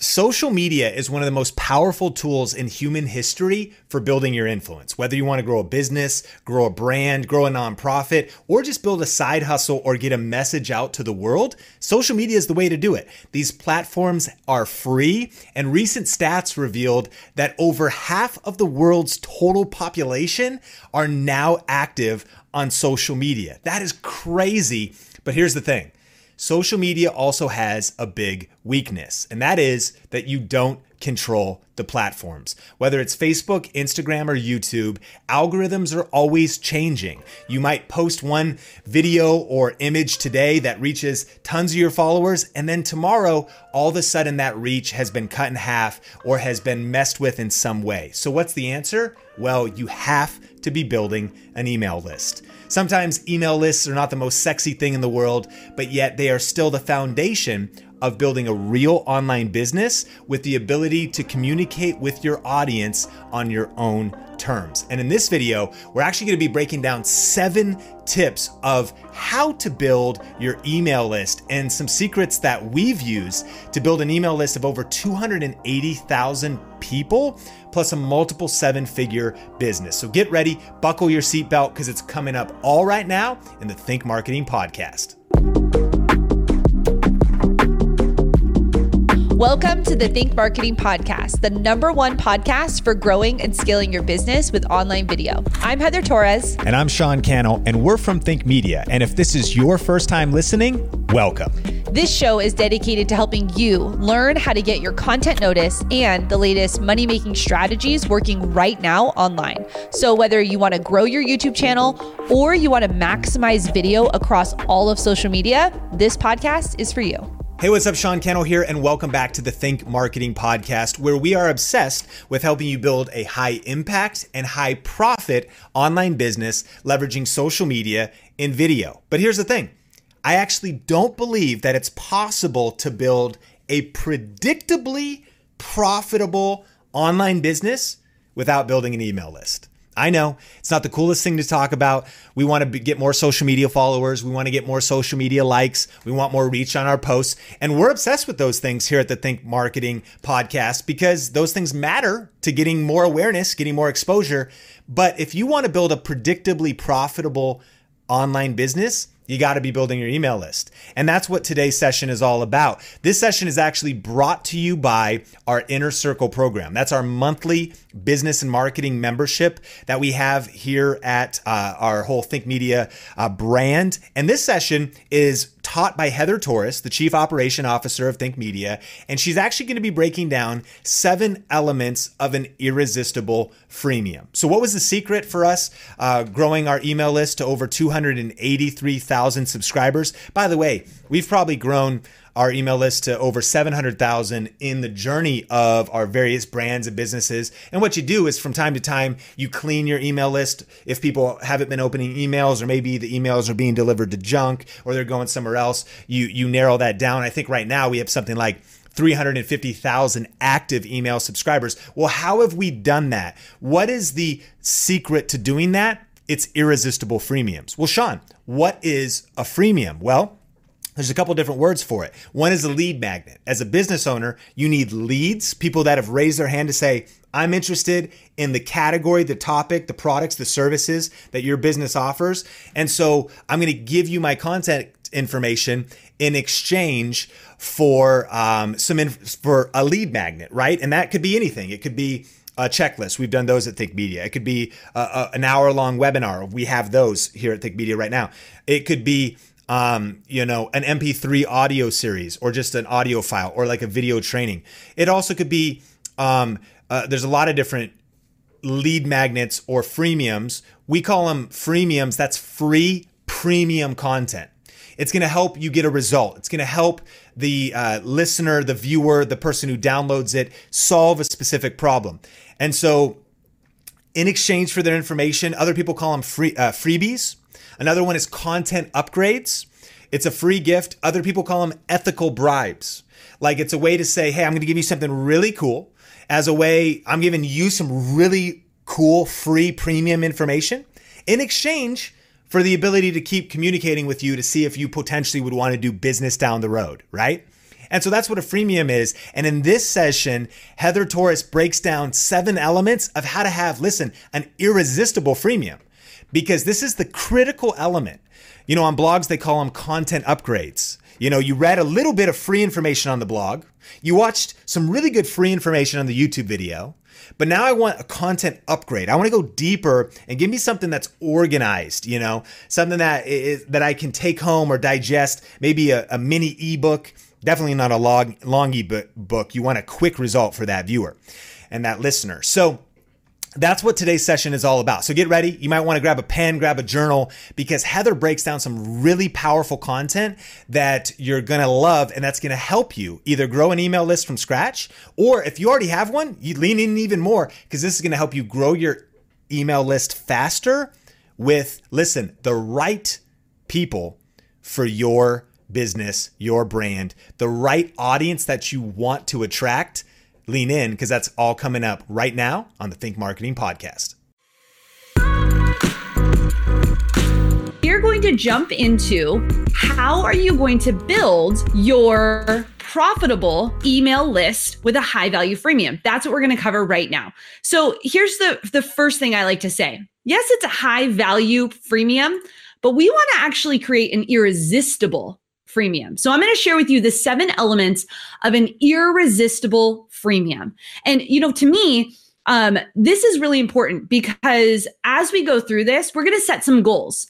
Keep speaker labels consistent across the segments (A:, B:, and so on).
A: Social media is one of the most powerful tools in human history for building your influence. Whether you want to grow a business, grow a brand, grow a nonprofit, or just build a side hustle or get a message out to the world, social media is the way to do it. These platforms are free, and recent stats revealed that over half of the world's total population are now active on social media. That is crazy. But here's the thing social media also has a big weakness, and that is that you don't control the platforms. Whether it's Facebook, Instagram, or YouTube, algorithms are always changing. You might post one video or image today that reaches tons of your followers, and then tomorrow, all of a sudden, that reach has been cut in half or has been messed with in some way. So, what's the answer? Well, you have to be building an email list. Sometimes email lists are not the most sexy thing in the world, but yet they are still the foundation of building a real online business with the ability to communicate with your audience on your own terms. And in this video, we're actually to be breaking down seven tips of how to build your email list and some secrets that we've used to build an email list of over 280,000 people plus a multiple seven figure business. So get ready, buckle your seatbelt because it's coming up all right now in the Think Marketing Podcast.
B: Welcome to the Think Marketing Podcast, the number one podcast for growing and scaling your business with online video. I'm Heather Torres.
A: And I'm Sean Cannell, and we're from Think Media. And if this is your first time listening, welcome.
B: This show is dedicated to helping you learn how to get your content noticed and the latest money making strategies working right now online. So, whether you want to grow your YouTube channel or you want to maximize video across all of social media, this podcast is for you.
A: Hey, what's up? Sean Cannell here, and welcome back to the Think Marketing Podcast, where we are obsessed with helping you build a high impact and high profit online business leveraging social media and video. But here's the thing I actually don't believe that it's possible to build a predictably profitable online business without building an email list. I know it's not the coolest thing to talk about. We want to get more social media followers. We want to get more social media likes. We want more reach on our posts. And we're obsessed with those things here at the Think Marketing podcast because those things matter to getting more awareness, getting more exposure. But if you want to build a predictably profitable online business, you got to be building your email list. And that's what today's session is all about. This session is actually brought to you by our Inner Circle program. That's our monthly business and marketing membership that we have here at uh, our whole Think Media uh, brand. And this session is taught by Heather Torres, the Chief Operation Officer of Think Media, and she's actually going to be breaking down seven elements of an irresistible freemium. So, what was the secret for us uh, growing our email list to over 283,000 subscribers? By the way, we've probably grown our email list to over 700,000 in the journey of our various brands and businesses. And what you do is from time to time, you clean your email list. If people haven't been opening emails or maybe the emails are being delivered to junk or they're going somewhere else, you, you narrow that down. I think right now we have something like 350,000 active email subscribers. Well, how have we done that? What is the secret to doing that? It's irresistible freemiums. Well, Sean, what is a freemium? Well, there's a couple different words for it. One is a lead magnet. As a business owner, you need leads, people that have raised their hand to say, I'm interested in the category, the topic, the products, the services that your business offers. And so I'm going to give you my contact information in exchange for um, some inf- for a lead magnet, right? And that could be anything. It could be a checklist. We've done those at Think Media. It could be a, a, an hour long webinar. We have those here at Think Media right now. It could be um, you know, an MP3 audio series or just an audio file or like a video training. It also could be, um, uh, there's a lot of different lead magnets or freemiums. We call them freemiums. That's free premium content. It's going to help you get a result. It's going to help the uh, listener, the viewer, the person who downloads it solve a specific problem. And so, in exchange for their information, other people call them free uh, freebies. Another one is content upgrades. It's a free gift. Other people call them ethical bribes. Like it's a way to say, hey, I'm going to give you something really cool. As a way, I'm giving you some really cool, free, premium information in exchange for the ability to keep communicating with you to see if you potentially would want to do business down the road, right? And so that's what a freemium is. And in this session, Heather Torres breaks down seven elements of how to have, listen, an irresistible freemium because this is the critical element. You know, on blogs, they call them content upgrades. You know, you read a little bit of free information on the blog. You watched some really good free information on the YouTube video. But now I want a content upgrade. I want to go deeper and give me something that's organized, you know, something that is, that I can take home or digest, maybe a, a mini ebook, definitely not a long, long ebook. You want a quick result for that viewer and that listener. So that's what today's session is all about. So get ready. You might want to grab a pen, grab a journal, because Heather breaks down some really powerful content that you're going to love and that's going to help you either grow an email list from scratch, or if you already have one, you lean in even more because this is going to help you grow your email list faster with, listen, the right people for your business, your brand, the right audience that you want to attract lean in because that's all coming up right now on the Think Marketing Podcast.
C: We're going to jump into how are you going to build your profitable email list with a high value freemium. That's what we're going to cover right now. So here's the, the first thing I like to say. Yes, it's a high value freemium, but we want to actually create an irresistible freemium. So I'm going to share with you the seven elements of an irresistible freemium. And, you know, to me, um, this is really important because as we go through this, we're going to set some goals.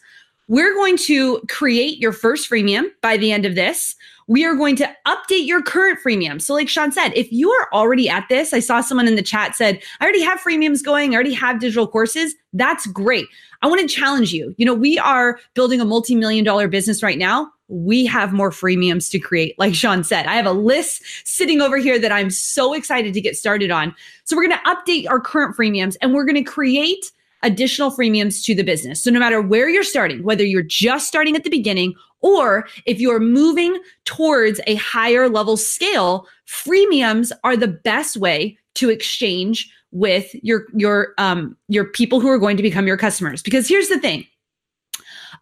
C: We're going to create your first freemium by the end of this. We are going to update your current freemium. So, like Sean said, if you are already at this, I saw someone in the chat said, I already have freemiums going, I already have digital courses. That's great. I want to challenge you. You know, we are building a multi million dollar business right now we have more freemiums to create. Like Sean said, I have a list sitting over here that I'm so excited to get started on. So we're going to update our current freemiums and we're going to create additional freemiums to the business. So no matter where you're starting, whether you're just starting at the beginning or if you're moving towards a higher level scale, freemiums are the best way to exchange with your your um your people who are going to become your customers. Because here's the thing.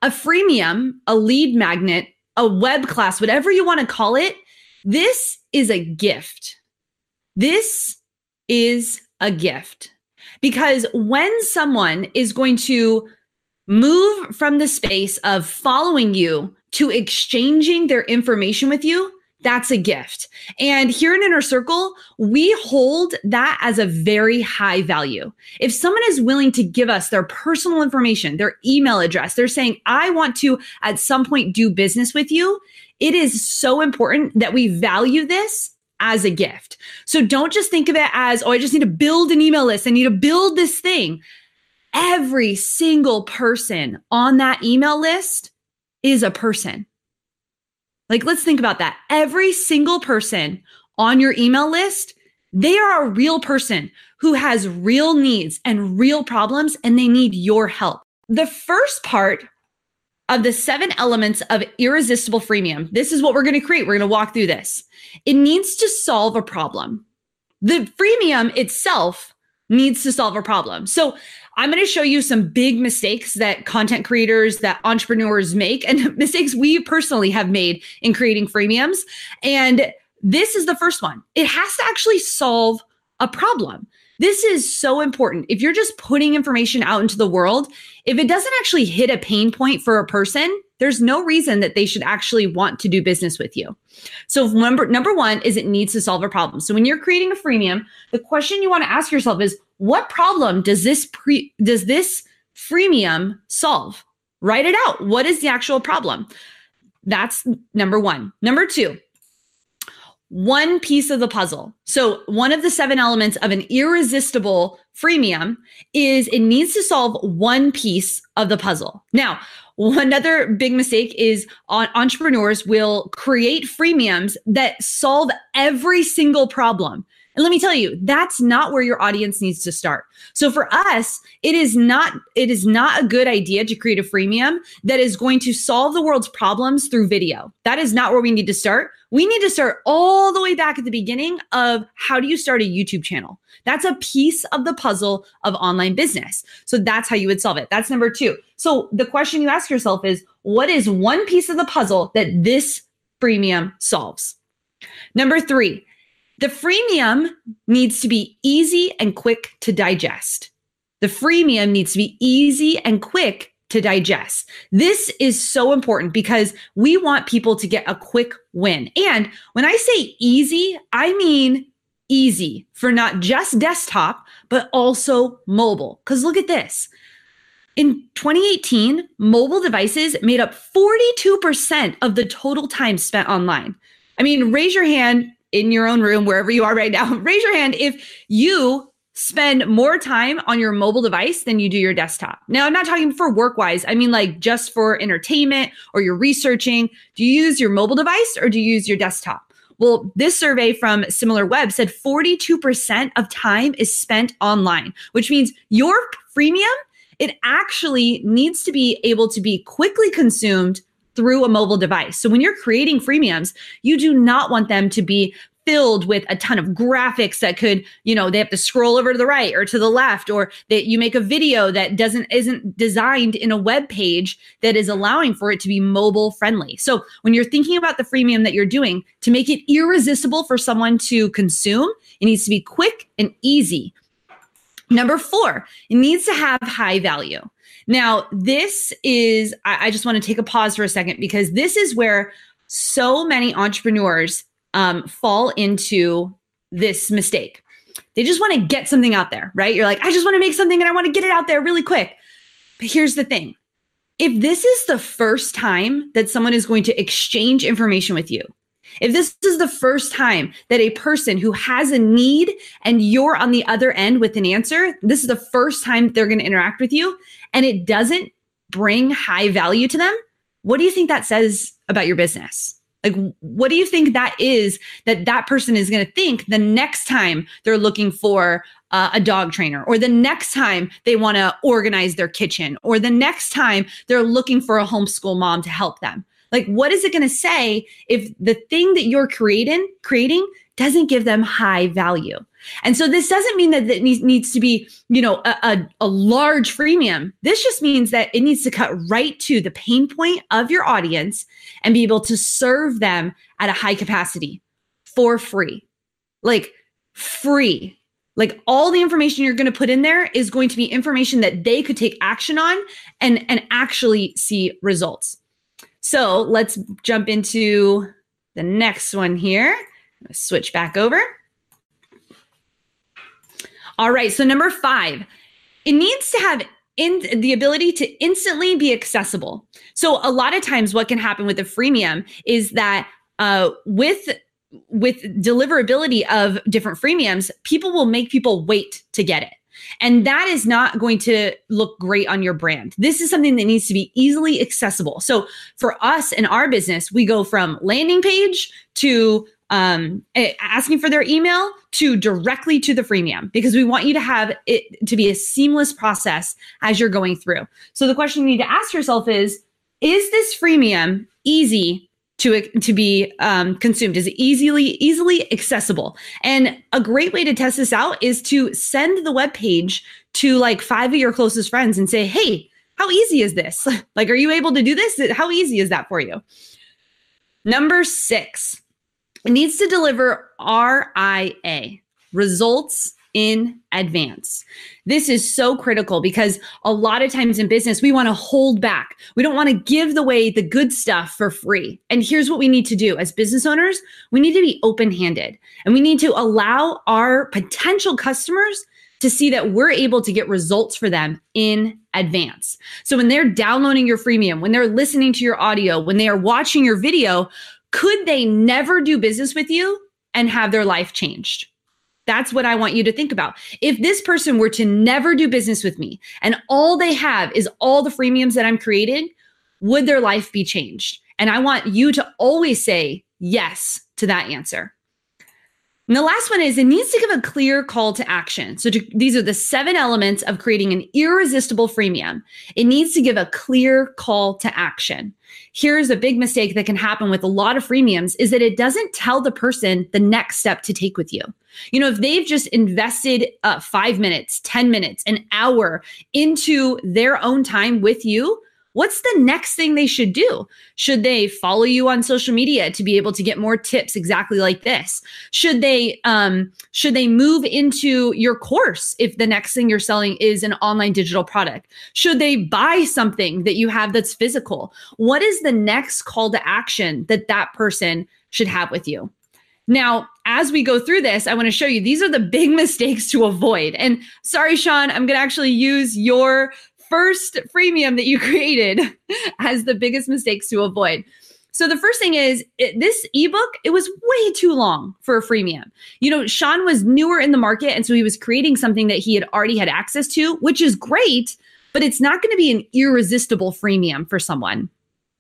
C: A freemium, a lead magnet a web class, whatever you want to call it, this is a gift. This is a gift. Because when someone is going to move from the space of following you to exchanging their information with you, that's a gift. And here in Inner Circle, we hold that as a very high value. If someone is willing to give us their personal information, their email address, they're saying, I want to at some point do business with you, it is so important that we value this as a gift. So don't just think of it as, oh, I just need to build an email list. I need to build this thing. Every single person on that email list is a person. Like, let's think about that. Every single person on your email list, they are a real person who has real needs and real problems, and they need your help. The first part of the seven elements of irresistible freemium, this is what we're going to create. We're going to walk through this. It needs to solve a problem. The freemium itself needs to solve a problem. So I'm going to show you some big mistakes that content creators, that entrepreneurs make, and mistakes we personally have made in creating freemiums. And this is the first one. It has to actually solve a problem. This is so important. If you're just putting information out into the world, if it doesn't actually hit a pain point for a person, there's no reason that they should actually want to do business with you. So number number 1 is it needs to solve a problem. So when you're creating a freemium, the question you want to ask yourself is what problem does this pre does this freemium solve? Write it out. What is the actual problem? That's number 1. Number 2, one piece of the puzzle. So, one of the seven elements of an irresistible freemium is it needs to solve one piece of the puzzle. Now, another big mistake is entrepreneurs will create freemiums that solve every single problem. And let me tell you, that's not where your audience needs to start. So for us, it is not it is not a good idea to create a freemium that is going to solve the world's problems through video. That is not where we need to start. We need to start all the way back at the beginning of how do you start a YouTube channel? That's a piece of the puzzle of online business. So that's how you would solve it. That's number 2. So the question you ask yourself is what is one piece of the puzzle that this freemium solves? Number three, the freemium needs to be easy and quick to digest. The freemium needs to be easy and quick to digest. This is so important because we want people to get a quick win. And when I say easy, I mean easy for not just desktop, but also mobile. Because look at this. In 2018, mobile devices made up 42% of the total time spent online. I mean, raise your hand in your own room, wherever you are right now. raise your hand if you spend more time on your mobile device than you do your desktop. Now, I'm not talking for work wise. I mean, like just for entertainment or you're researching. Do you use your mobile device or do you use your desktop? Well, this survey from SimilarWeb said 42% of time is spent online, which means your freemium, it actually needs to be able to be quickly consumed through a mobile device. So when you're creating freemiums, you do not want them to be filled with a ton of graphics that could, you know, they have to scroll over to the right or to the left, or that you make a video that doesn't isn't designed in a web page that is allowing for it to be mobile friendly. So when you're thinking about the freemium that you're doing, to make it irresistible for someone to consume, it needs to be quick and easy. Number four, it needs to have high value. Now, this is, I, I just want to take a pause for a second because this is where so many entrepreneurs um, fall into this mistake. They just want to get something out there, right? You're like, I just want to make something and I want to get it out there really quick. But here's the thing if this is the first time that someone is going to exchange information with you, if this is the first time that a person who has a need and you're on the other end with an answer, this is the first time they're going to interact with you and it doesn't bring high value to them, what do you think that says about your business? Like, what do you think that is that that person is going to think the next time they're looking for uh, a dog trainer, or the next time they want to organize their kitchen, or the next time they're looking for a homeschool mom to help them? Like, what is it going to say if the thing that you're creating creating doesn't give them high value? And so this doesn't mean that it needs to be, you know, a, a, a, large freemium. This just means that it needs to cut right to the pain point of your audience and be able to serve them at a high capacity for free. Like free. Like all the information you're going to put in there is going to be information that they could take action on and and actually see results. So, let's jump into the next one here. Switch back over. All right. So number five, it needs to have in the ability to instantly be accessible. So a lot of times, what can happen with a freemium is that uh, with with deliverability of different freemiums, people will make people wait to get it. And that is not going to look great on your brand. This is something that needs to be easily accessible. So for us in our business, we go from landing page to um, asking for their email to directly to the freemium because we want you to have it to be a seamless process as you're going through. So the question you need to ask yourself is, is this freemium easy to to be um, consumed? Is easily easily accessible? And a great way to test this out is to send the web page to like five of your closest friends and say, "Hey, how easy is this? like, are you able to do this? How easy is that for you?" Number six, it needs to deliver RIA, results in advance. This is so critical because a lot of times in business, we want to hold back. We don't want to give away the good stuff for free. And here's what we need to do as business owners we need to be open handed and we need to allow our potential customers to see that we're able to get results for them in advance. So when they're downloading your freemium, when they're listening to your audio, when they are watching your video, could they never do business with you and have their life changed? That's what I want you to think about. If this person were to never do business with me and all they have is all the freemiums that I'm creating, would their life be changed? And I want you to always say yes to that answer. And the last one is it needs to give a clear call to action. So to, these are the seven elements of creating an irresistible freemium. It needs to give a clear call to action. Here's a big mistake that can happen with a lot of freemiums is that it doesn't tell the person the next step to take with you. You know, if they've just invested uh, five minutes, 10 minutes, an hour into their own time with you, what's the next thing they should do? Should they follow you on social media to be able to get more tips exactly like this? Should they um, should they move into your course if the next thing you're selling is an online digital product? Should they buy something that you have that's physical? What is the next call to action that that person should have with you? Now, as we go through this, I want to show you these are the big mistakes to avoid. And sorry, Sean, I'm going to actually use your first freemium that you created as the biggest mistakes to avoid. So the first thing is it, this ebook, it was way too long for a freemium. You know, Sean was newer in the market and so he was creating something that he had already had access to, which is great, but it's not going to be an irresistible freemium for someone.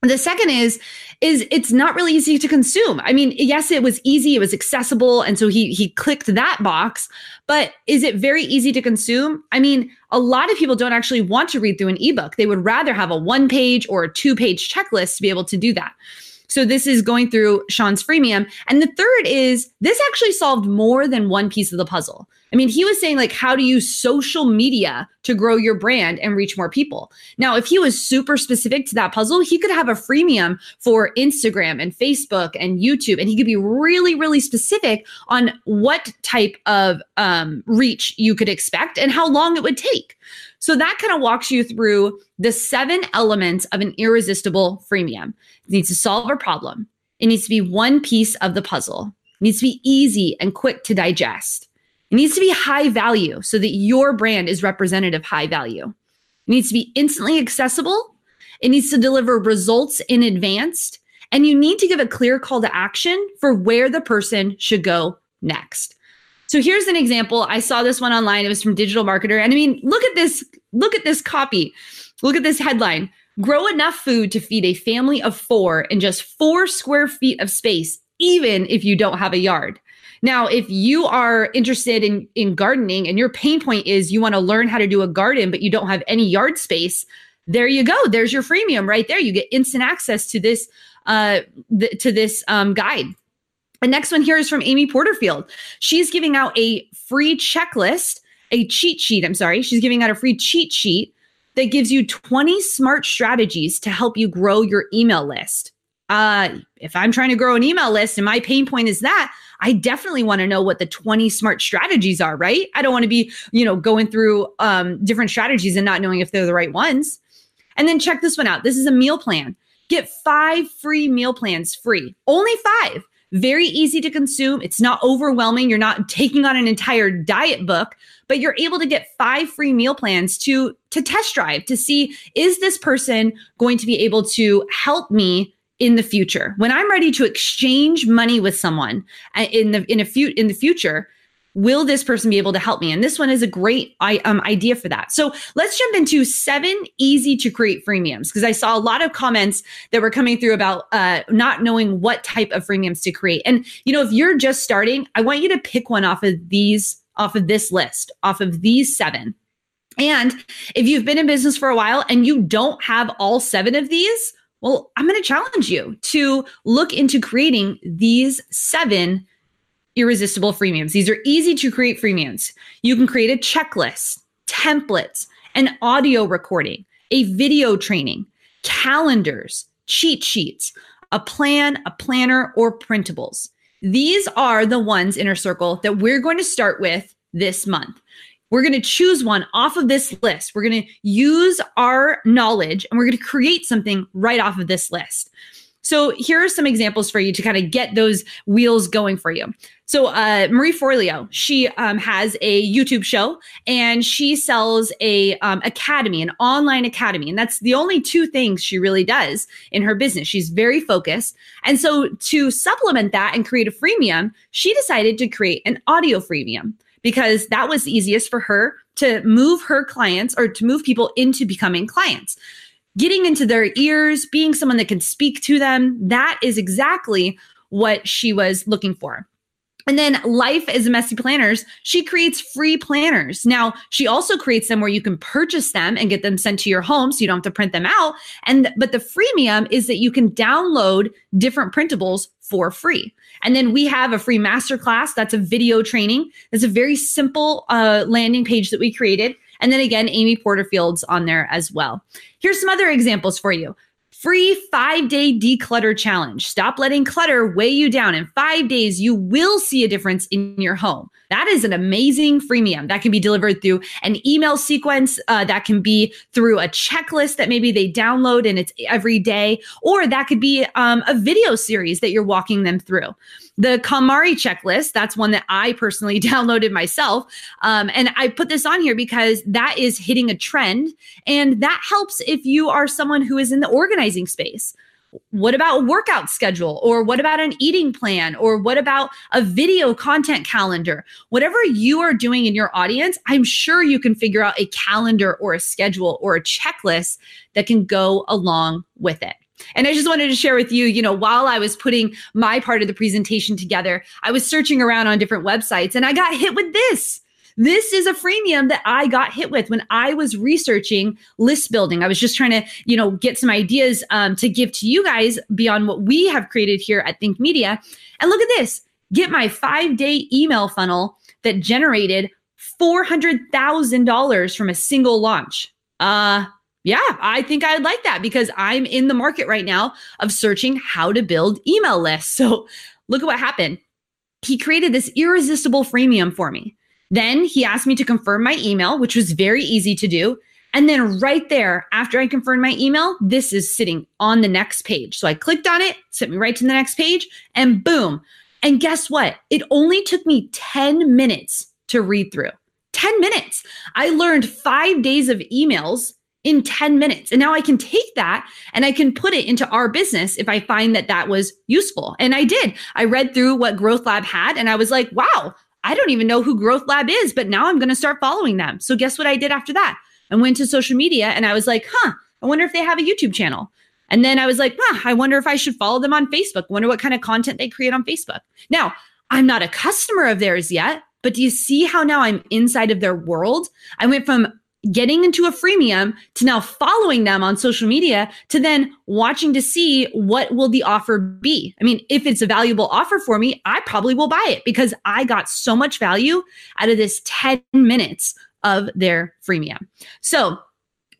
C: The second is is it's not really easy to consume. I mean, yes, it was easy, it was accessible, and so he he clicked that box, but is it very easy to consume? I mean, a lot of people don't actually want to read through an ebook. They would rather have a one page or a two page checklist to be able to do that. So this is going through Sean's freemium. And the third is this actually solved more than one piece of the puzzle. I mean, he was saying like how to use social media to grow your brand and reach more people. Now, if he was super specific to that puzzle, he could have a freemium for Instagram and Facebook and YouTube, and he could be really, really specific on what type of um, reach you could expect and how long it would take. So that kind of walks you through the seven elements of an irresistible freemium. It needs to solve a problem. It needs to be one piece of the puzzle. It needs to be easy and quick to digest. It needs to be high value so that your brand is representative high value. It needs to be instantly accessible. It needs to deliver results in advance. And you need to give a clear call to action for where the person should go next. So here's an example. I saw this one online. It was from Digital Marketer. And I mean, look at this, look at this copy. Look at this headline. Grow enough food to feed a family of four in just four square feet of space, even if you don't have a yard. Now, if you are interested in, in gardening and your pain point is you want to learn how to do a garden, but you don't have any yard space, there you go. There's your freemium right there. You get instant access to this uh, th- to this um, guide. The next one here is from Amy Porterfield. She's giving out a free checklist, a cheat sheet. I'm sorry. She's giving out a free cheat sheet that gives you 20 smart strategies to help you grow your email list. Uh, if I'm trying to grow an email list and my pain point is that, I definitely want to know what the 20 smart strategies are, right? I don't want to be, you know, going through um, different strategies and not knowing if they're the right ones. And then check this one out. This is a meal plan. Get five free meal plans free. Only five. Very easy to consume. It's not overwhelming. You're not taking on an entire diet book, but you're able to get five free meal plans to to test drive to see is this person going to be able to help me in the future when i'm ready to exchange money with someone uh, in the in a few in the future will this person be able to help me? And this one is a great um, idea for that. So let's jump into seven easy to create freemiums because i saw a lot of comments that were coming through about uh, not knowing what type of freemiums to create. And you know if you're just starting i want you to pick one off of these off of this list, off of these seven. And if you've been in business for a while and you don't have all seven of these, well, I'm going to challenge you to look into creating these seven irresistible freemiums. These are easy to create freemiums. You can create a checklist, templates, an audio recording, a video training, calendars, cheat sheets, a plan, a planner, or printables. These are the ones, Inner Circle, that we're going to start with this month. We're going to choose one off of this list. We're going to use our knowledge and we're going to create something right off of this list. So here are some examples for you to kind of get those wheels going for you. So uh, Marie Forleo, she um, has a YouTube show and she sells a um, academy, an online academy, and that's the only two things she really does in her business. She's very focused, and so to supplement that and create a freemium, she decided to create an audio freemium because that was easiest for her to move her clients or to move people into becoming clients getting into their ears, being someone that can speak to them. That is exactly what she was looking for. And then Life is Messy Planners, she creates free planners. Now, she also creates them where you can purchase them and get them sent to your home so you don't have to print them out. And but the freemium is that you can download different printables for free. And then we have a free masterclass. That's a video training. It's a very simple uh, landing page that we created. And then again, Amy Porterfield's on there as well. Here's some other examples for you. Free five day declutter challenge. Stop letting clutter weigh you down. In five days, you will see a difference in your home. That is an amazing freemium that can be delivered through an email sequence, uh, that can be through a checklist that maybe they download and it's every day, or that could be um, a video series that you're walking them through. The KonMari checklist, that's one that I personally downloaded myself. Um, and I put this on here because that is hitting a trend. And that helps if you are someone who is in the organizing space. What about a workout schedule? Or what about an eating plan? Or what about a video content calendar? Whatever you are doing in your audience i'm sure you can figure out a calendar or a schedule or a checklist that can go along with it and I just wanted to share with you, you know, while I was putting my part of the presentation together, I was searching around on different websites and I got hit with this. This is a freemium that I got hit with when I was researching list building. I was just trying to, you know, get some ideas um, to give to you guys beyond what we have created here at Think Media. And look at this get my five day email funnel that generated $400,000 from a single launch. Uh, yeah, I think I'd like that because I'm in the market right now of searching how to build email lists. So look at what happened. He created this irresistible freemium for me. Then he asked me to confirm my email, which was very easy to do. And then right there, after I confirmed my email, this is sitting on the next page. So I clicked on it, sent me right to the next page, and boom. And guess what? It only took me 10 minutes to read through. 10 minutes. I learned five days of emails in 10 minutes. And now I can take that and I can put it into our business if I find that that was useful. And I did. I read through what Growth Lab had and I was like, wow, I don't even know who Growth Lab is, but now I'm going to start following them. So guess what I did after that? I went to social media and I was like, huh, I wonder if they have a YouTube channel. And then I was like, huh, I wonder if I should follow them on Facebook. Wonder what kind of content they create on Facebook. Now, I'm not a customer of theirs yet, but do you see how now I'm inside of their world? I went from getting into a freemium to now following them on social media to then watching to see what will the offer be. I mean, if it's a valuable offer for me, I probably will buy it because I got so much value out of this 10 minutes of their freemium. So,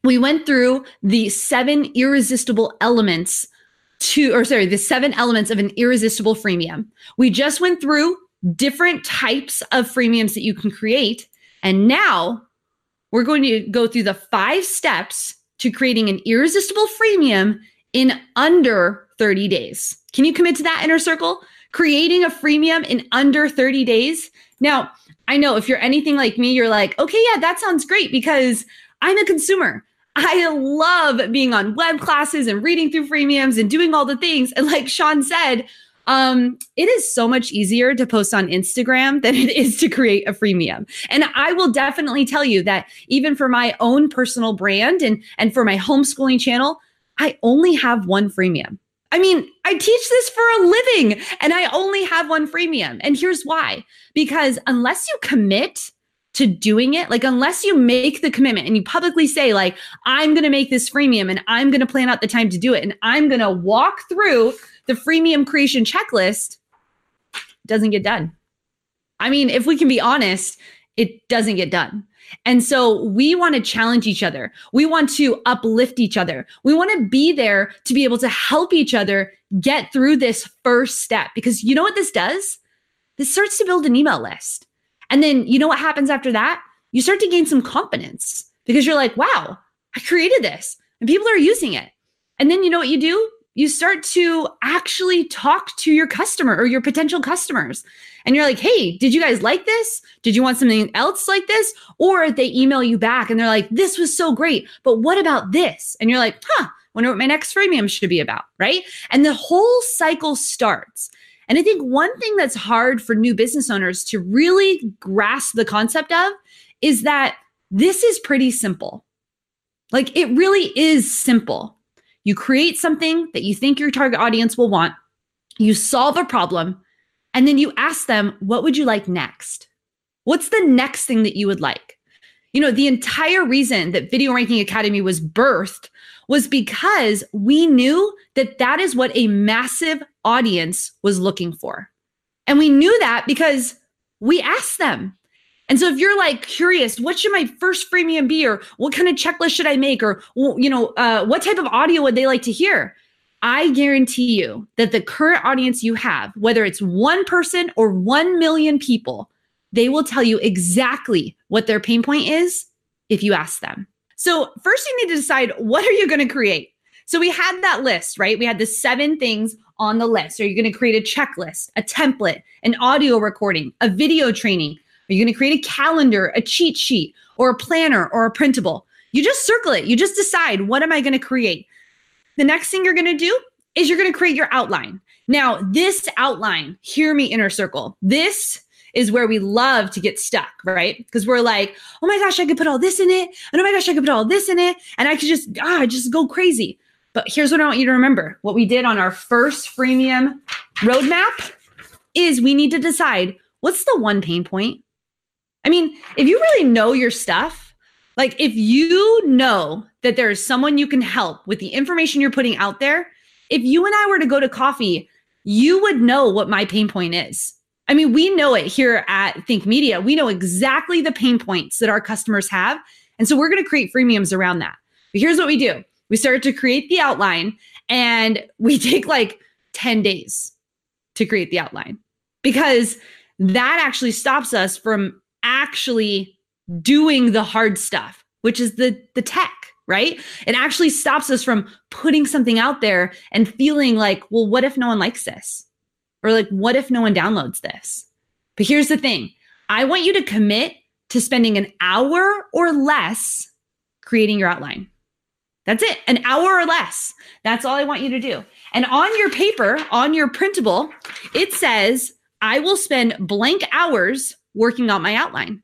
C: we went through the seven irresistible elements to or sorry, the seven elements of an irresistible freemium. We just went through different types of freemiums that you can create and now we're going to go through the five steps to creating an irresistible freemium in under 30 days. Can you commit to that inner circle? Creating a freemium in under 30 days. Now, I know if you're anything like me, you're like, okay, yeah, that sounds great because I'm a consumer. I love being on web classes and reading through freemiums and doing all the things. And like Sean said, um, it is so much easier to post on Instagram than it is to create a freemium. And I will definitely tell you that even for my own personal brand and, and for my homeschooling channel, I only have one freemium. I mean, I teach this for a living and I only have one freemium. And here's why because unless you commit to doing it, like unless you make the commitment and you publicly say, like, I'm going to make this freemium and I'm going to plan out the time to do it and I'm going to walk through the freemium creation checklist doesn't get done. I mean, if we can be honest, it doesn't get done. And so we want to challenge each other. We want to uplift each other. We want to be there to be able to help each other get through this first step because you know what this does? This starts to build an email list. And then you know what happens after that? You start to gain some confidence because you're like, wow, I created this and people are using it. And then you know what you do? You start to actually talk to your customer or your potential customers. And you're like, hey, did you guys like this? Did you want something else like this? Or they email you back and they're like, this was so great, but what about this? And you're like, huh, wonder what my next freemium should be about, right? And the whole cycle starts. And I think one thing that's hard for new business owners to really grasp the concept of is that this is pretty simple. Like it really is simple you create something that you think your target audience will want, you solve a problem, and then you ask them, what would you like next? What's the next thing that you would like? You know, the entire reason that Video Ranking Academy was birthed was because we knew that that is what a massive audience was looking for. And we knew that because we asked them. And so if you're like curious, what should my first freemium be, or what kind of checklist should I make, or you know, uh, what type of audio would they like to hear? I guarantee you that the current audience you have, whether it's one person or 1 million people, they will tell you exactly what their pain point is if you ask them. So, first, you need to decide what are you going to create? So, we had that list, right? We had the seven things on the list. Are you going to create a checklist, a template, an audio recording, a video training? Are you going to create a calendar, a cheat sheet, or a planner, or a printable? You just circle it. You just decide what am I going to create? The next thing you're going to do is you're going to create your outline. Now, this outline, hear me inner circle. This is where we love to get stuck, right? Because we're like, oh my gosh, I could put all this in it. And oh my gosh, I could put all this in it. And I could just, ah, just go crazy. But here's what I want you to remember what we did on our first freemium roadmap is we need to decide what's the one pain point? I mean, if you really know your stuff, like if you know that there is someone you can help with the information you're putting out there, if you and I were to go to coffee, you would know what my pain point is. I mean, we know it here at Think Media. We know exactly the pain points that our customers have. And so we're going to create freemiums around that. But here's what we do we start to create the outline and we take like 10 days to create the outline because that actually stops us from actually doing the hard stuff, which is the the tech, right? It actually stops us from putting something out there and feeling like, well, what if no one likes this? Or like, what if no one downloads this? But here's the thing. I want you to commit to spending an hour or less creating your outline. That's it, an hour or less. That's all I want you to do. And on your paper, on your printable, it says, I will spend blank hours working on my outline.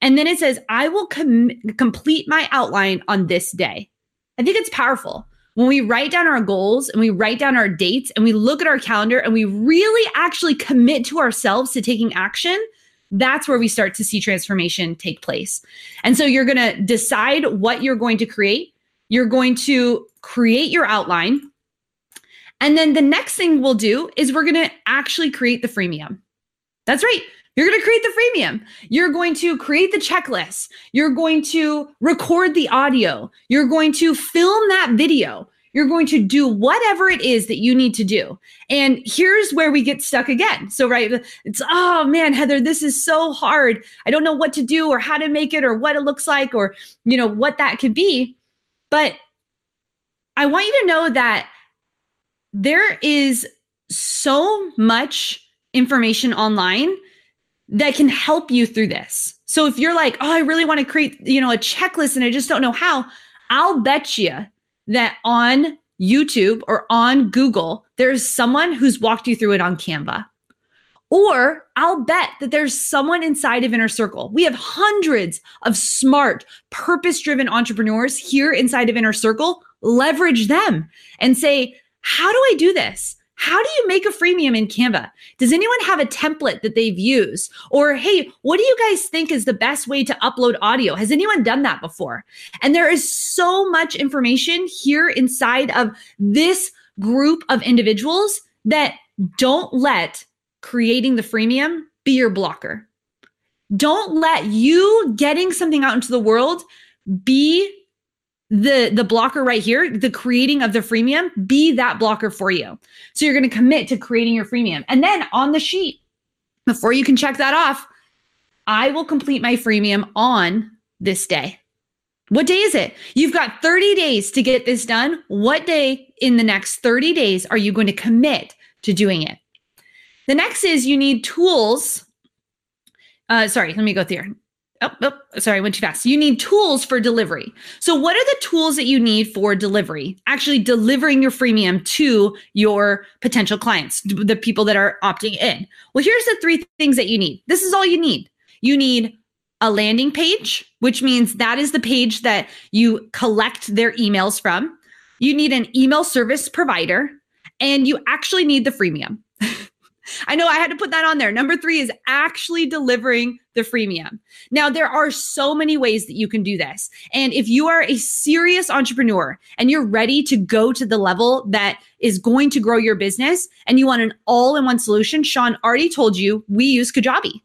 C: And then it says, I will com- complete my outline on this day. I think it's powerful. When we write down our goals and we write down our dates and we look at our calendar and we really actually commit to ourselves to taking action, that's where we start to see transformation take place. And so you're going to decide what you're going to create. You're going to create your outline. And then the next thing we'll do is we're going to actually create the freemium. That's right. You're going to create the freemium. You're going to create the checklist. You're going to record the audio. You're going to film that video. You're going to do whatever it is that you need to do. And here's where we get stuck again. So, right, it's, oh man, Heather, this is so hard. I don't know what to do or how to make it or what it looks like or, you know, what that could be. But I want you to know that there is so much information online that can help you through this. So if you're like, oh, I really want to create, you know, a checklist and I just don't know how, I'll bet you that on YouTube or on Google, there's someone who's walked you through it on Canva. Or I'll bet that there's someone inside of Inner Circle. We have hundreds of smart, purpose driven entrepreneurs here inside of Inner Circle. Leverage them and say, how do I do this? How do you make a freemium in Canva? Does anyone have a template that they've used? Or, hey, what do you guys think is the best way to upload audio? Has anyone done that before? And there is so much information here inside of this group of individuals that don't let creating the freemium be your blocker. Don't let you getting something out into the world be the the blocker right here the creating of the freemium be that blocker for you. So you're going to commit to creating your freemium. And then on the sheet before you can check that off i will complete my freemium on this day. What day is it? You've got 30 days to get this done. What day in the next 30 days are you going to commit to doing it? The next is you need tools. Uh, sorry let me go through Oh, oh, sorry, I went too fast. You need tools for delivery. So, what are the tools that you need for delivery? Actually, delivering your freemium to your potential clients, the people that are opting in. Well, here's the three things that you need. This is all you need. You need a landing page, which means that is the page that you collect their emails from. You need an email service provider, and you actually need the freemium. I know I had to put that on there. Number three is actually delivering the freemium. Now, there are so many ways that you can do this. And if you are a serious entrepreneur and you're ready to go to the level that is going to grow your business and you want an all in one solution, Sean already told you we use Kajabi.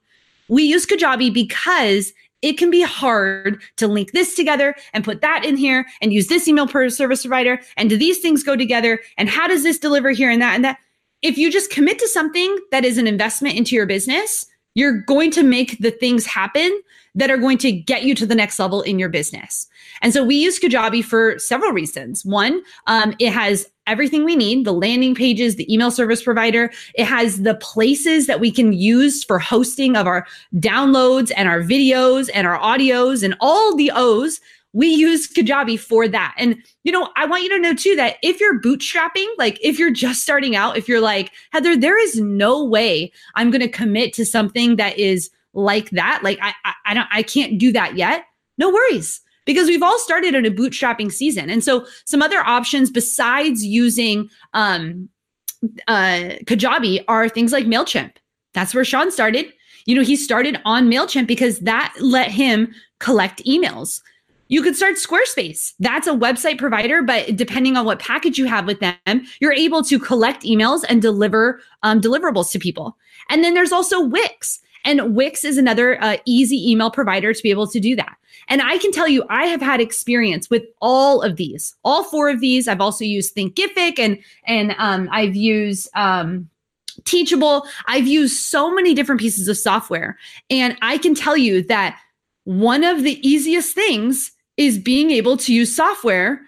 C: We use Kajabi because it can be hard to link this together and put that in here and use this email per service provider. And do these things go together? And how does this deliver here and that and that? If you just commit to something that is an investment into your business, you're going to make the things happen that are going to get you to the next level in your business. And so we use Kajabi for several reasons. One, um, it has everything we need the landing pages, the email service provider. It has the places that we can use for hosting of our downloads and our videos and our audios and all the O's. We use Kajabi for that. And, you know, I want you to know too that if you're bootstrapping, like if you're just starting out, if you're like, Heather, there is no way I'm going to commit to something that is like that. Like I, I, I don't, I can't do that yet. No worries because we've all started in a bootstrapping season. And so some other options besides using um, uh, Kajabi are things like MailChimp. That's where Sean started. You know, he started on MailChimp because that let him collect emails. You could start Squarespace. That's a website provider, but depending on what package you have with them, you're able to collect emails and deliver um, deliverables to people. And then there's also Wix. And Wix is another uh, easy email provider to be able to do that. And I can tell you, I have had experience with all of these, all four of these. I've also used Thinkific and and um, I've used um, Teachable. I've used so many different pieces of software, and I can tell you that one of the easiest things is being able to use software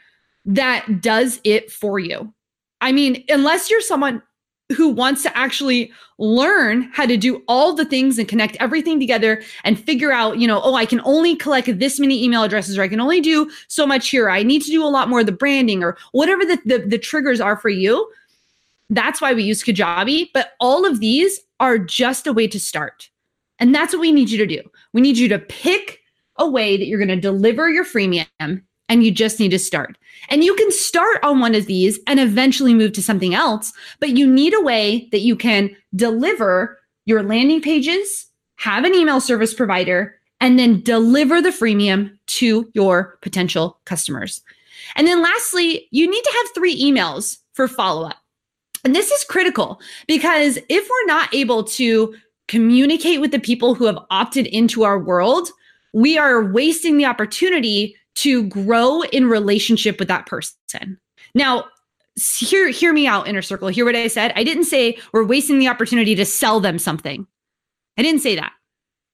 C: that does it for you. I mean, unless you're someone who wants to actually learn how to do all the things and connect everything together and figure out, you know, oh, I can only collect this many email addresses or I can only do so much here. I need to do a lot more of the branding or whatever the, the, the triggers are for you. That's why we use Kajabi. But all of these are just a way to start. And that's what we need you to do. We need you to pick a way that you're going to deliver your freemium and you just need to start. And you can start on one of these and eventually move to something else, but you need a way that you can deliver your landing pages, have an email service provider, and then deliver the freemium to your potential customers. And then lastly, you need to have three emails for follow up. And this is critical because if we're not able to communicate with the people who have opted into our world, we are wasting the opportunity to grow in relationship with that person. Now, hear hear me out inner circle. Hear what I said? I didn't say we're wasting the opportunity to sell them something. I didn't say that.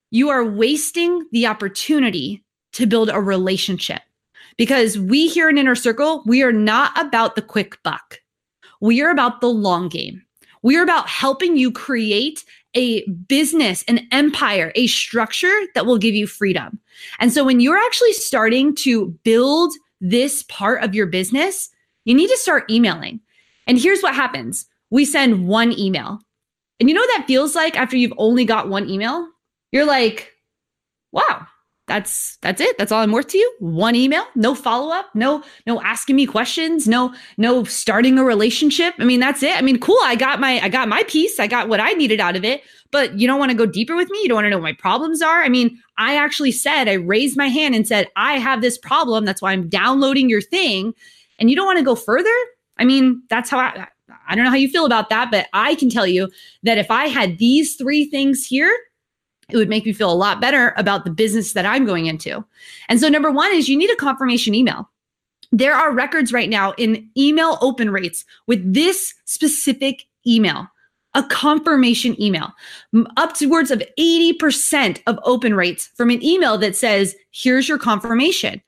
C: You are wasting the opportunity to build a relationship. Because we here in inner circle, we are not about the quick buck. We are about the long game. We are about helping you create a business, an empire, a structure that will give you freedom. And so when you're actually starting to build this part of your business, you need to start emailing. And here's what happens we send one email. And you know what that feels like after you've only got one email? You're like, wow, that's that's it. That's all i'm worth to you. One email no follow-up no no asking me questions no no starting a relationship. I mean that's it. I mean cool. I got my i got my piece. I got what i needed out of it. But you don't want to go deeper with me? You don't want to know what my problems are? I mean i actually said i raised my hand and said i have this problem. That's why i'm downloading your thing. And you don't want to go further? I mean that's how i i don't know how you feel about that but i can tell you that if i had these three things here it would make me feel a lot better about the business that I'm going into. And so, number one is you need a confirmation email. There are records right now in email open rates with this specific email, a confirmation email, upwards of 80% of open rates from an email that says, here's your confirmation.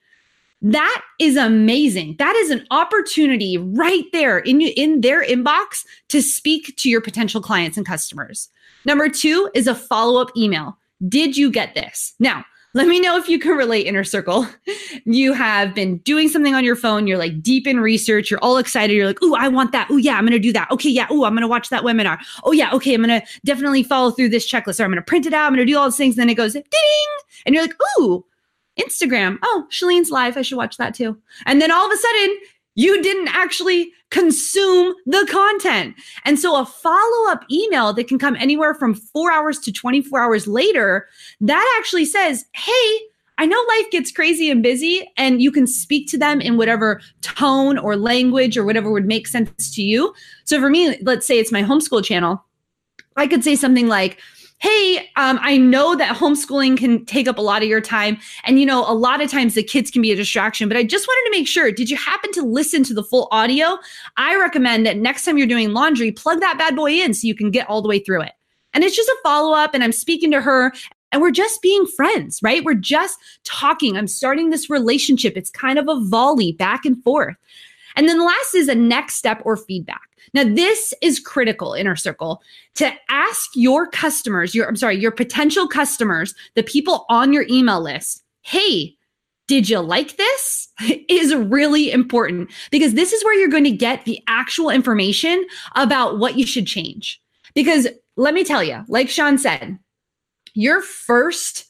C: That is amazing. That is an opportunity right there in, in their inbox to speak to your potential clients and customers. Number two is a follow up email. Did you get this? Now, let me know if you can relate inner circle. You have been doing something on your phone. You're like deep in research. You're all excited. You're like, oh, I want that. Oh, yeah, I'm going to do that. Okay, yeah. Oh, I'm going to watch that webinar. Oh, yeah. Okay, I'm going to definitely follow through this checklist. Or I'm going to print it out. I'm going to do all these things. And then it goes ding. And you're like, ooh, Instagram. Oh, Chalene's live. I should watch that too. And then all of a sudden, you didn't actually consume the content. And so a follow up email that can come anywhere from four hours to 24 hours later, that actually says, Hey, I know life gets crazy and busy, and you can speak to them in whatever tone or language or whatever would make sense to you. So for me, let's say it's my homeschool channel. I could say something like, hey, um, I know that homeschooling can take up a lot of your time. And, you know, a lot of times the kids can be a distraction, but I just wanted to make sure did you happen to listen to the full audio? I recommend that next time you're doing laundry, plug that bad boy in so you can get all the way through it. And it's just a follow up, and I'm speaking to her and we're just being friends, right? We're just talking. I'm starting this relationship. It's kind of a volley back and forth. And then the last is a next step or feedback. Now, this is critical, inner circle, to ask your customers, your, I'm sorry, your potential customers, the people on your email list, hey, did you like this? is really important because this is where you're going to get the actual information about what you should change. Because let me tell you, like Sean said, your first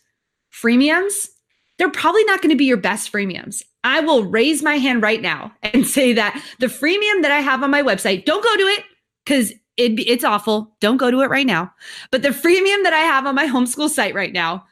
C: freemiums, they're probably not going to be your best freemiums. I will raise my hand right now and say that the freemium that I have on my website, don't go to it because it, it's awful. Don't go to it right now. But the freemium that I have on my homeschool site right now,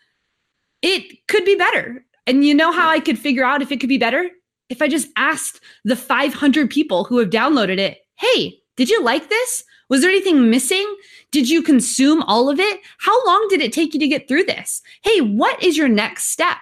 C: it could be better. And you know how I could figure out if it could be better? If I just asked the 500 people who have downloaded it, hey, did you like this? Was there anything missing? Did you consume all of it? How long did it take you to get through this? Hey, what is your next step?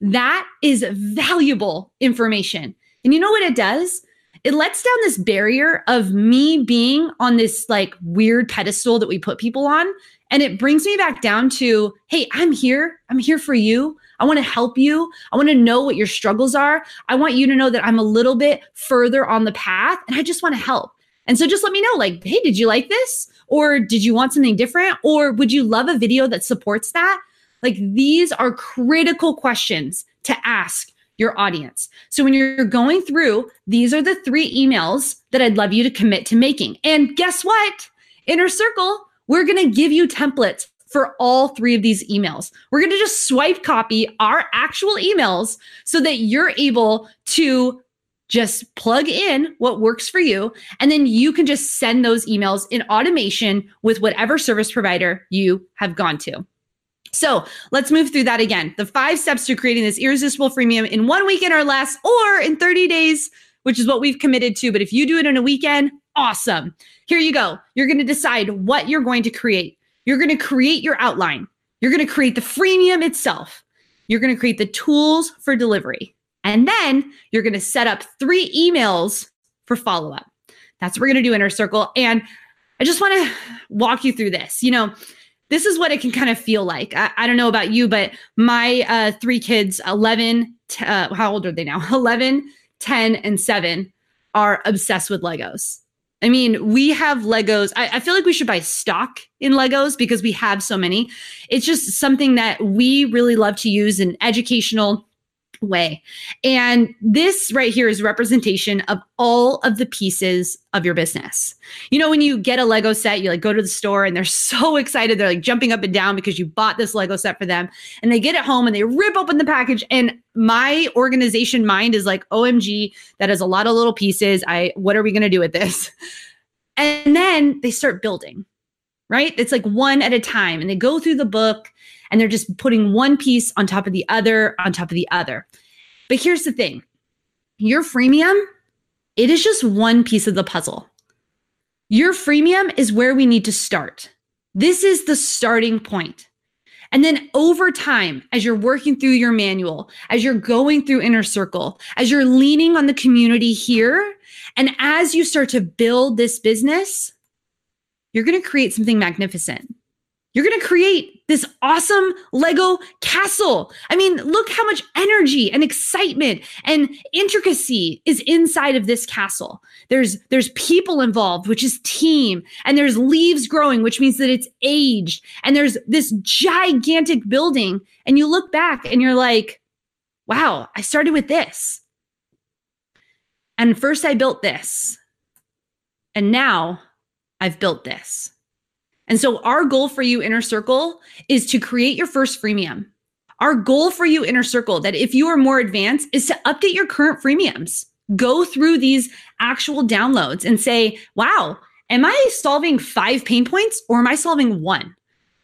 C: That is valuable information. And you know what it does? It lets down this barrier of me being on this like weird pedestal that we put people on. And it brings me back down to, hey, I'm here. I'm here for you. I want to help you. I want to know what your struggles are. I want you to know that I'm a little bit further on the path and I just want to help. And so just let me know like, hey, did you like this? Or did you want something different? Or would you love a video that supports that? Like these are critical questions to ask your audience. So when you're going through, these are the three emails that I'd love you to commit to making. And guess what? Inner Circle, we're going to give you templates for all three of these emails. We're going to just swipe copy our actual emails so that you're able to just plug in what works for you. And then you can just send those emails in automation with whatever service provider you have gone to. So let's move through that again. The five steps to creating this irresistible freemium in one weekend or less, or in 30 days, which is what we've committed to. But if you do it in a weekend, awesome. Here you go. You're going to decide what you're going to create. You're going to create your outline. You're going to create the freemium itself. You're going to create the tools for delivery. And then you're going to set up three emails for follow up. That's what we're going to do Inner Circle. And I just want to walk you through this. You know, this is what it can kind of feel like. I, I don't know about you, but my uh, three kids, 11, t- uh, how old are they now? 11, 10, and 7, are obsessed with Legos. I mean, we have Legos. I, I, feel like we should buy stock in Legos because we have so many. It's just something that we really love to use in educational way. And this right here is representation of all of the pieces of your business. You know, when you get a Lego set, you like go to the store and they're so excited. They're like jumping up and down because you bought this Lego set for them. And they get it home and they rip open the package. And my organization mind is like, OMG, that is a lot of little pieces. I, what are we going to do with this? And then they start building, right? It's like one at a time. And they go through the book and they're just putting one piece on top of the other on top of the other. But here's the thing your freemium, it is just one piece of the puzzle. Your freemium is where we need to start. This is the starting point. And then over time, as you're working through your manual, as you're going through Inner Circle, as you're leaning on the community here, and as you start to build this business, you're going to create something magnificent. You're going to create this awesome Lego castle. I mean, look how much energy and excitement and intricacy is inside of this castle. There's there's people involved, which is team, and there's leaves growing, which means that it's aged, and there's this gigantic building and you look back and you're like, "Wow, I started with this." And first I built this. And now I've built this. And so, our goal for you, Inner Circle, is to create your first freemium. Our goal for you, Inner Circle, that if you are more advanced, is to update your current freemiums. Go through these actual downloads and say, wow, am I solving five pain points or am I solving one?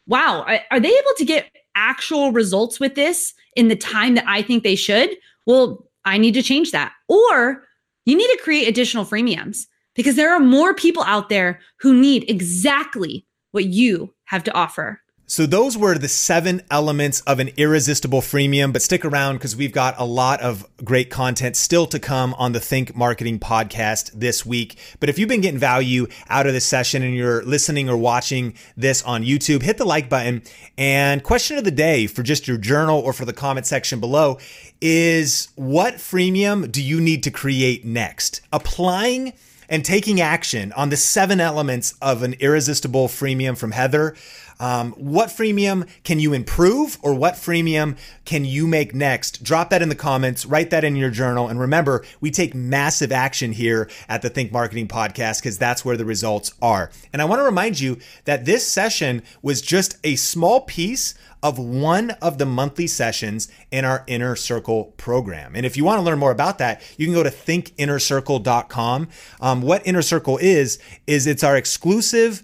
C: Wow, are they able to get actual results with this in the time that I think they should? Well, I need to change that. Or you need to create additional freemiums because there are more people out there who need exactly what you have to offer.
A: So those were the seven elements of an irresistible freemium, but stick around because we've got a lot of great content still to come on the Think Marketing podcast this week. But if you've been getting value out of this session and you're listening or watching this on YouTube, hit the like button and question of the day for just your journal or for the comment section below is what freemium do you need to create next? Applying and taking action on the seven elements of an irresistible freemium from Heather um, what freemium can you improve or what freemium can you make next? Drop that in the comments, write that in your journal. And remember, we take massive action here at the Think Marketing Podcast because that's where the results are. And I want to remind you that this session was just a small piece of one of the monthly sessions in our Inner Circle program. And if you want to learn more about that, you can go to thinkinnercircle.com. Um, what Inner Circle is, is it's our exclusive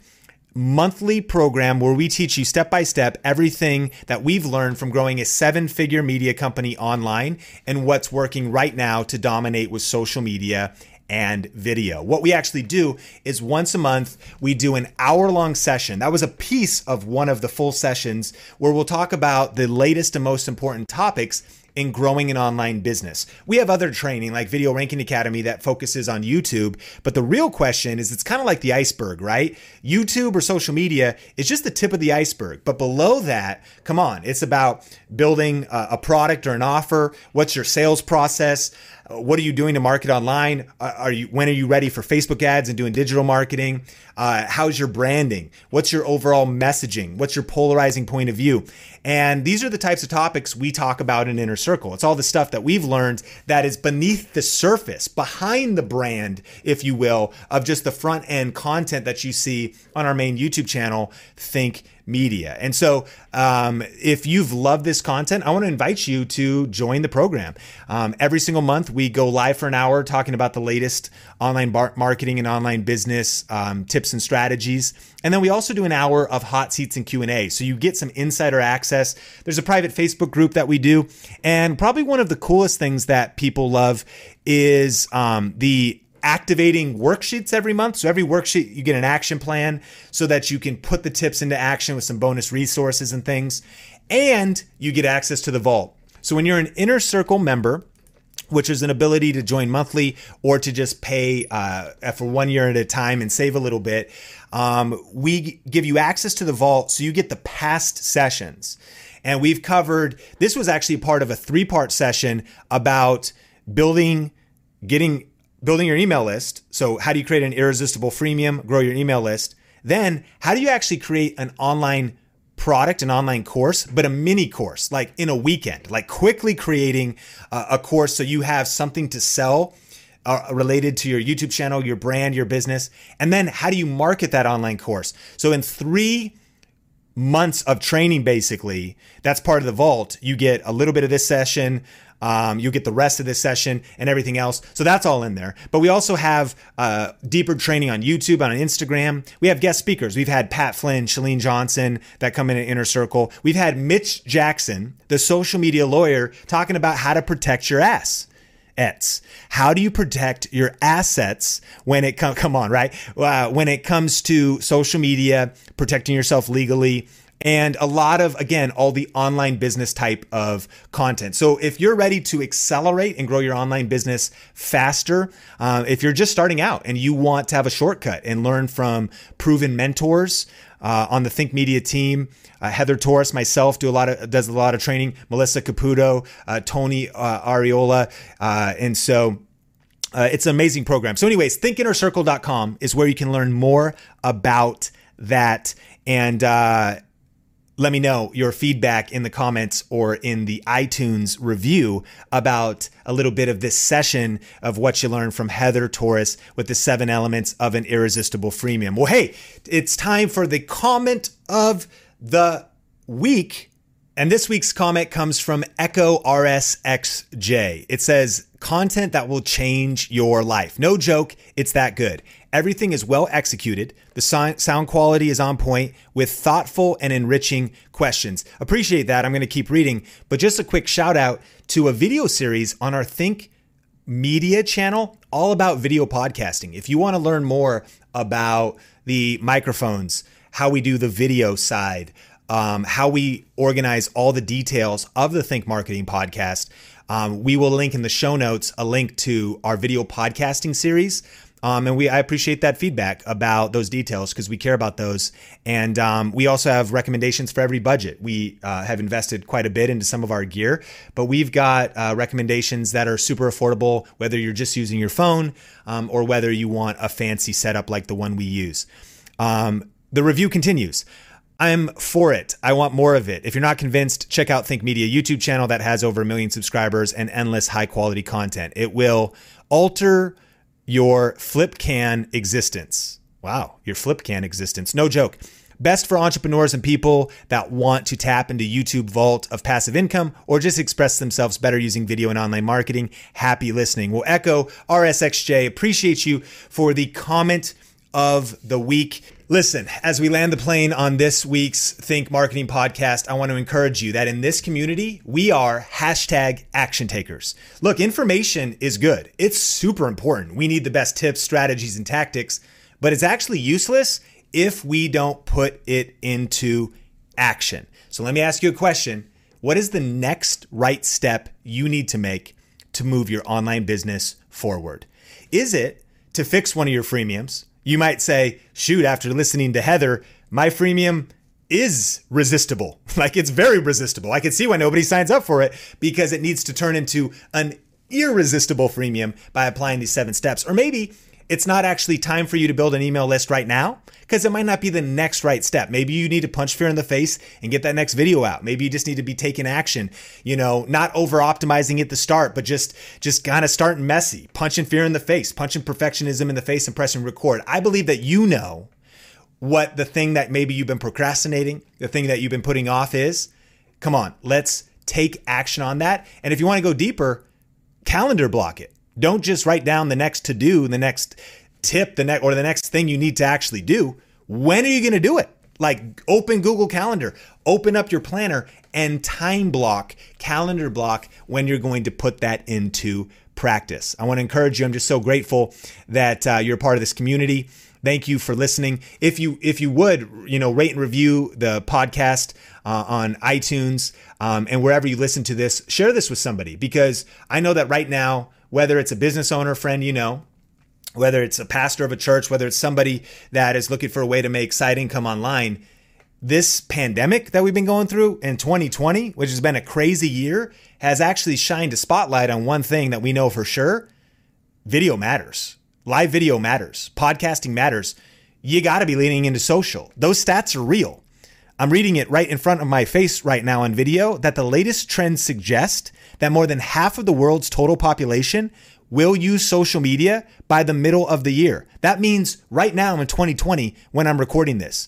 A: monthly program where we teach you step by step everything that we've learned from growing a seven figure media company online and what's working right now to dominate with social media and video. What we actually do is once a month, we do an hour long session. That was a piece of one of the full sessions where we'll talk about the latest and most important topics in growing an online business. We have other training like Video Ranking Academy that focuses on YouTube, but the real question is it's kind of like the iceberg, right? YouTube or social media is just the tip of the iceberg. But below that, come on, it's about building a product or an offer. What's your sales process? what are you doing to market online? Are you when are you ready for Facebook ads and doing digital marketing? Uh, how's your branding? What's your overall messaging? What's your polarizing point of view? And these are the types of topics we talk about in Inner Circle. It's all the stuff that we've learned that is beneath the surface, behind the brand, if you will, of just the front end content that you see on our main YouTube channel, Think media. And so, um, if you've loved this content, I want to invite you to join the program. Um, every single month, we go live for an hour talking about the latest online bar- marketing and online business um, tips and strategies. And then we also do an hour of hot seats and Q&A. So you get some insider access. There's a private Facebook group that we do. And probably one of the coolest things that people love is um, the activating worksheets every month. So every worksheet, you get an action plan so that you can put the tips into action with some bonus resources and things. And you get access to the vault. So when you're an inner circle member, which is an ability to join monthly or to just pay uh, for one year at a time and save a little bit. Um, we give you access to the vault so you get the past sessions. And we've covered, this was actually part of a three part session about building, getting building your email list. So, how do you create an irresistible freemium, grow your email list? Then, how do you actually create an online product, an online course, but a mini course, like in a weekend, like quickly creating a, course so you have something to sell uh, related to your YouTube channel, your brand, your business. And then, how do you market that online course? So, in three months of training, basically, that's part of the vault. You get a little bit of this session, um, you get the rest of this session and everything else. So that's all in there. But we also have uh, deeper training on YouTube, on Instagram. We have guest speakers. We've had Pat Flynn, Chalene Johnson that come in at Inner Circle. We've had Mitch Jackson, the social media lawyer, talking about how to protect your ass. Ets. How do you protect your assets when it comes, come on, right? Uh, when it comes to social media, protecting yourself legally, and a lot of, again, all the online business type of content. So if you're ready to accelerate and grow your online business faster, uh, if you're just starting out and you want to have a shortcut and learn from proven mentors, uh, on the Think Media team. Uh, Heather Torres, myself, do a lot of does a lot of training. Melissa Caputo, uh, Tony uh, Ariola, uh, and so. Uh, it's an amazing program. So, anyways, thinkinnercircle.com is where you can learn more about that. And let me know your feedback in the comments or in the iTunes review about a little bit of this session of what you learned from Heather Torres with the seven elements of an irresistible freemium. Well, hey, it's time for the comment of the week. And this week's comment comes from Echo RSXJ. It says, content that will change your life. No joke, it's that good. Everything is well executed. The sound quality is on point with thoughtful and enriching questions. Appreciate that. I'm going to keep reading, but just a quick shout out to a video series on our Think Media channel all about video podcasting. If you want to learn more about the microphones, how we do the video side, um, how we organize all the details of the Think Marketing podcast, um, we will link in the show notes a link to our video podcasting series. Um, and we I appreciate that feedback about those details because we care about those. And um, we also have recommendations for every budget. We uh, have invested quite a bit into some of our gear, but we've got uh, recommendations that are super affordable, whether you're just using your phone um, or whether you want a fancy setup like the one we use. Um, the review continues. I'm for it. I want more of it. If you're not convinced, check out Think Media YouTube channel that has over a million subscribers and endless high quality content. It will alter your flip can existence. Wow, your flip can existence. No joke. Best for entrepreneurs and people that want to tap into YouTube vault of passive income or just express themselves better using video and online marketing. Happy listening. We'll echo RSXJ. Appreciate you for the comment of the week. Listen, as we land the plane on this week's Think Marketing podcast, I want to encourage you that in this community, we are hashtag action takers. Look, information is good. It's super important. We need the best tips, strategies, and tactics, but it's actually useless if we don't put it into action. So let me ask you a question. What is the next right step you need to make to move your online business forward? Is it to fix one of your freemiums? You might say, shoot, after listening to Heather, my freemium is resistible. Like it's very resistible. I can see why nobody signs up for it because it needs to turn into an irresistible freemium by applying these seven steps. Or maybe it's not actually time for you to build an email list right now because it might not be the next right step. Maybe you need to punch fear in the face and get that next video out. Maybe you just need to be taking action, you know, not over optimizing at the start, but just, just kind of starting messy, punching fear in the face, punching perfectionism in the face and pressing record. I believe that you know what the thing that maybe you've been procrastinating, the thing that you've been putting off is. Come on, let's take action on that. And if you want to go deeper, calendar block it. Don't just write down the next to do, the next tip, the next or the next thing you need to actually do. When are you going to do it? Like open Google Calendar, open up your planner and time block, calendar block when you're going to put that into practice. I want to encourage you. I'm just so grateful that uh, you're part of this community. Thank you for listening. If you if you would, you know, rate and review the podcast uh, on iTunes um, and wherever you listen to this, share this with somebody because I know that right now whether it's a business owner friend you know, whether it's a pastor of a church, whether it's somebody that is looking for a way to make side income online, this pandemic that we've been going through in 2020, which has been a crazy year, has actually shined a spotlight on one thing that we know for sure video matters. Live video matters. Podcasting matters. You got to be leaning into social. Those stats are real. I'm reading it right in front of my face right now on video that the latest trends suggest that more than half of the world's total population will use social media by the middle of the year. That means right now in 2020 when I'm recording this.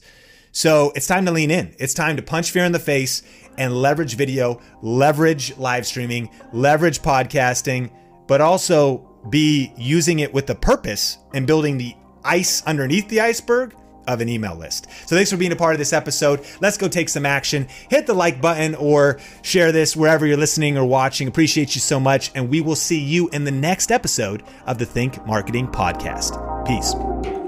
A: So it's time to lean in. It's time to punch fear in the face and leverage video, leverage live streaming, leverage podcasting, but also be using it with the purpose and building the ice underneath the iceberg of an email list. So thanks for being a part of this episode. Let's go take some action. Hit the like button or share this wherever you're listening or watching. Appreciate you so much. And we will see you in the next episode of the Think Marketing Podcast. Peace.